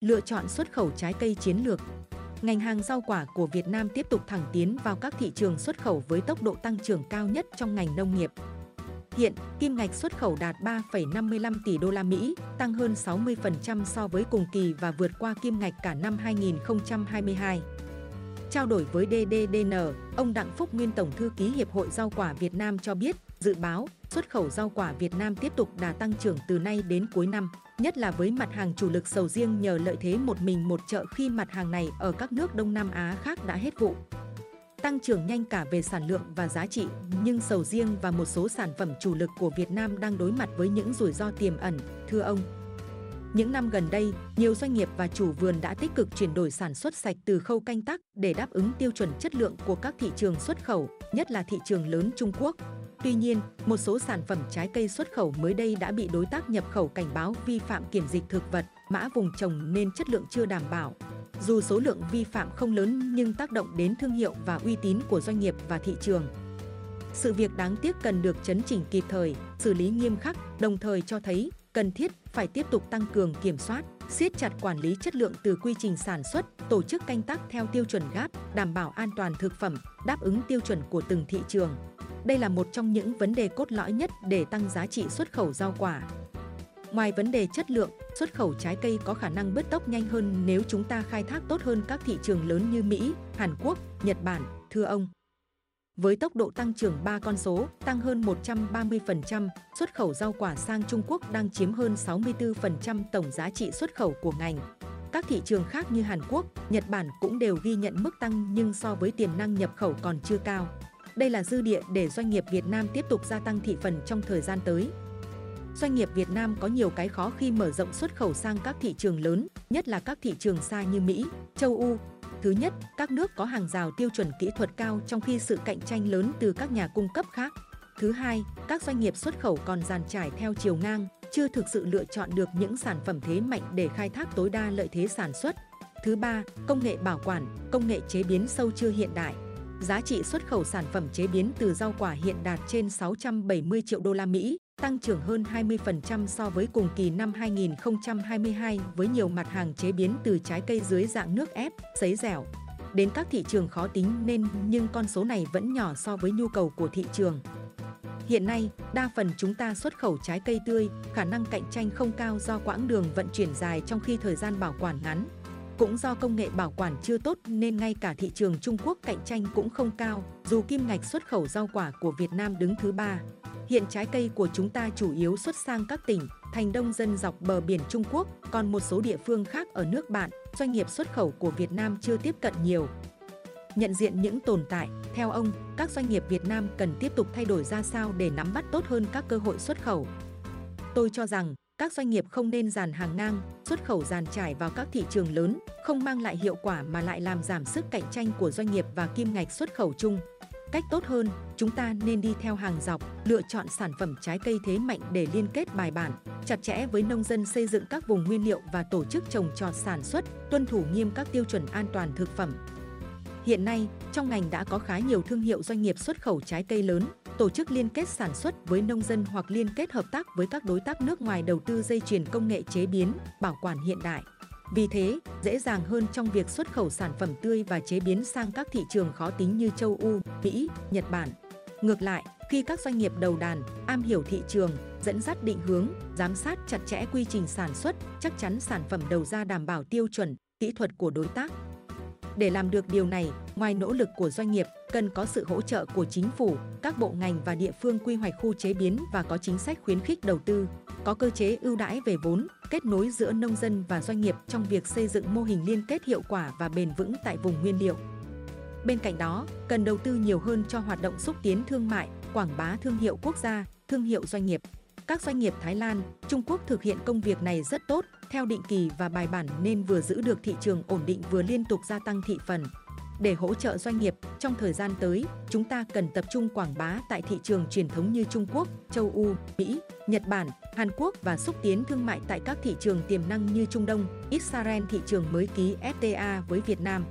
Lựa chọn xuất khẩu trái cây chiến lược Ngành hàng rau quả của Việt Nam tiếp tục thẳng tiến vào các thị trường xuất khẩu với tốc độ tăng trưởng cao nhất trong ngành nông nghiệp. Hiện, kim ngạch xuất khẩu đạt 3,55 tỷ đô la Mỹ, tăng hơn 60% so với cùng kỳ và vượt qua kim ngạch cả năm 2022. Trao đổi với DDDN, ông Đặng Phúc Nguyên Tổng thư ký Hiệp hội Rau quả Việt Nam cho biết, dự báo xuất khẩu rau quả Việt Nam tiếp tục đà tăng trưởng từ nay đến cuối năm, nhất là với mặt hàng chủ lực sầu riêng nhờ lợi thế một mình một chợ khi mặt hàng này ở các nước Đông Nam Á khác đã hết vụ. Tăng trưởng nhanh cả về sản lượng và giá trị, nhưng sầu riêng và một số sản phẩm chủ lực của Việt Nam đang đối mặt với những rủi ro tiềm ẩn, thưa ông. Những năm gần đây, nhiều doanh nghiệp và chủ vườn đã tích cực chuyển đổi sản xuất sạch từ khâu canh tác để đáp ứng tiêu chuẩn chất lượng của các thị trường xuất khẩu, nhất là thị trường lớn Trung Quốc. Tuy nhiên, một số sản phẩm trái cây xuất khẩu mới đây đã bị đối tác nhập khẩu cảnh báo vi phạm kiểm dịch thực vật, mã vùng trồng nên chất lượng chưa đảm bảo. Dù số lượng vi phạm không lớn nhưng tác động đến thương hiệu và uy tín của doanh nghiệp và thị trường. Sự việc đáng tiếc cần được chấn chỉnh kịp thời, xử lý nghiêm khắc, đồng thời cho thấy cần thiết phải tiếp tục tăng cường kiểm soát, siết chặt quản lý chất lượng từ quy trình sản xuất, tổ chức canh tác theo tiêu chuẩn GAP, đảm bảo an toàn thực phẩm, đáp ứng tiêu chuẩn của từng thị trường. Đây là một trong những vấn đề cốt lõi nhất để tăng giá trị xuất khẩu rau quả. Ngoài vấn đề chất lượng, xuất khẩu trái cây có khả năng bứt tốc nhanh hơn nếu chúng ta khai thác tốt hơn các thị trường lớn như Mỹ, Hàn Quốc, Nhật Bản, thưa ông. Với tốc độ tăng trưởng 3 con số, tăng hơn 130%, xuất khẩu rau quả sang Trung Quốc đang chiếm hơn 64% tổng giá trị xuất khẩu của ngành. Các thị trường khác như Hàn Quốc, Nhật Bản cũng đều ghi nhận mức tăng nhưng so với tiềm năng nhập khẩu còn chưa cao. Đây là dư địa để doanh nghiệp Việt Nam tiếp tục gia tăng thị phần trong thời gian tới. Doanh nghiệp Việt Nam có nhiều cái khó khi mở rộng xuất khẩu sang các thị trường lớn, nhất là các thị trường xa như Mỹ, châu Âu. Thứ nhất, các nước có hàng rào tiêu chuẩn kỹ thuật cao trong khi sự cạnh tranh lớn từ các nhà cung cấp khác. Thứ hai, các doanh nghiệp xuất khẩu còn dàn trải theo chiều ngang, chưa thực sự lựa chọn được những sản phẩm thế mạnh để khai thác tối đa lợi thế sản xuất. Thứ ba, công nghệ bảo quản, công nghệ chế biến sâu chưa hiện đại. Giá trị xuất khẩu sản phẩm chế biến từ rau quả hiện đạt trên 670 triệu đô la Mỹ, tăng trưởng hơn 20% so với cùng kỳ năm 2022 với nhiều mặt hàng chế biến từ trái cây dưới dạng nước ép, sấy dẻo. Đến các thị trường khó tính nên nhưng con số này vẫn nhỏ so với nhu cầu của thị trường. Hiện nay, đa phần chúng ta xuất khẩu trái cây tươi, khả năng cạnh tranh không cao do quãng đường vận chuyển dài trong khi thời gian bảo quản ngắn. Cũng do công nghệ bảo quản chưa tốt nên ngay cả thị trường Trung Quốc cạnh tranh cũng không cao, dù kim ngạch xuất khẩu rau quả của Việt Nam đứng thứ ba. Hiện trái cây của chúng ta chủ yếu xuất sang các tỉnh, thành đông dân dọc bờ biển Trung Quốc, còn một số địa phương khác ở nước bạn, doanh nghiệp xuất khẩu của Việt Nam chưa tiếp cận nhiều. Nhận diện những tồn tại, theo ông, các doanh nghiệp Việt Nam cần tiếp tục thay đổi ra sao để nắm bắt tốt hơn các cơ hội xuất khẩu. Tôi cho rằng, các doanh nghiệp không nên dàn hàng ngang, xuất khẩu dàn trải vào các thị trường lớn, không mang lại hiệu quả mà lại làm giảm sức cạnh tranh của doanh nghiệp và kim ngạch xuất khẩu chung. Cách tốt hơn, chúng ta nên đi theo hàng dọc, lựa chọn sản phẩm trái cây thế mạnh để liên kết bài bản, chặt chẽ với nông dân xây dựng các vùng nguyên liệu và tổ chức trồng trọt sản xuất, tuân thủ nghiêm các tiêu chuẩn an toàn thực phẩm. Hiện nay, trong ngành đã có khá nhiều thương hiệu doanh nghiệp xuất khẩu trái cây lớn, tổ chức liên kết sản xuất với nông dân hoặc liên kết hợp tác với các đối tác nước ngoài đầu tư dây chuyền công nghệ chế biến, bảo quản hiện đại. Vì thế, dễ dàng hơn trong việc xuất khẩu sản phẩm tươi và chế biến sang các thị trường khó tính như châu Âu, Mỹ, Nhật Bản. Ngược lại, khi các doanh nghiệp đầu đàn, am hiểu thị trường, dẫn dắt định hướng, giám sát chặt chẽ quy trình sản xuất, chắc chắn sản phẩm đầu ra đảm bảo tiêu chuẩn, kỹ thuật của đối tác. Để làm được điều này, ngoài nỗ lực của doanh nghiệp, cần có sự hỗ trợ của chính phủ, các bộ ngành và địa phương quy hoạch khu chế biến và có chính sách khuyến khích đầu tư, có cơ chế ưu đãi về vốn, kết nối giữa nông dân và doanh nghiệp trong việc xây dựng mô hình liên kết hiệu quả và bền vững tại vùng nguyên liệu. Bên cạnh đó, cần đầu tư nhiều hơn cho hoạt động xúc tiến thương mại, quảng bá thương hiệu quốc gia, thương hiệu doanh nghiệp. Các doanh nghiệp Thái Lan, Trung Quốc thực hiện công việc này rất tốt, theo định kỳ và bài bản nên vừa giữ được thị trường ổn định vừa liên tục gia tăng thị phần. Để hỗ trợ doanh nghiệp, trong thời gian tới, chúng ta cần tập trung quảng bá tại thị trường truyền thống như Trung Quốc, châu Âu, Mỹ, Nhật Bản, Hàn Quốc và xúc tiến thương mại tại các thị trường tiềm năng như Trung Đông, Israel thị trường mới ký FTA với Việt Nam.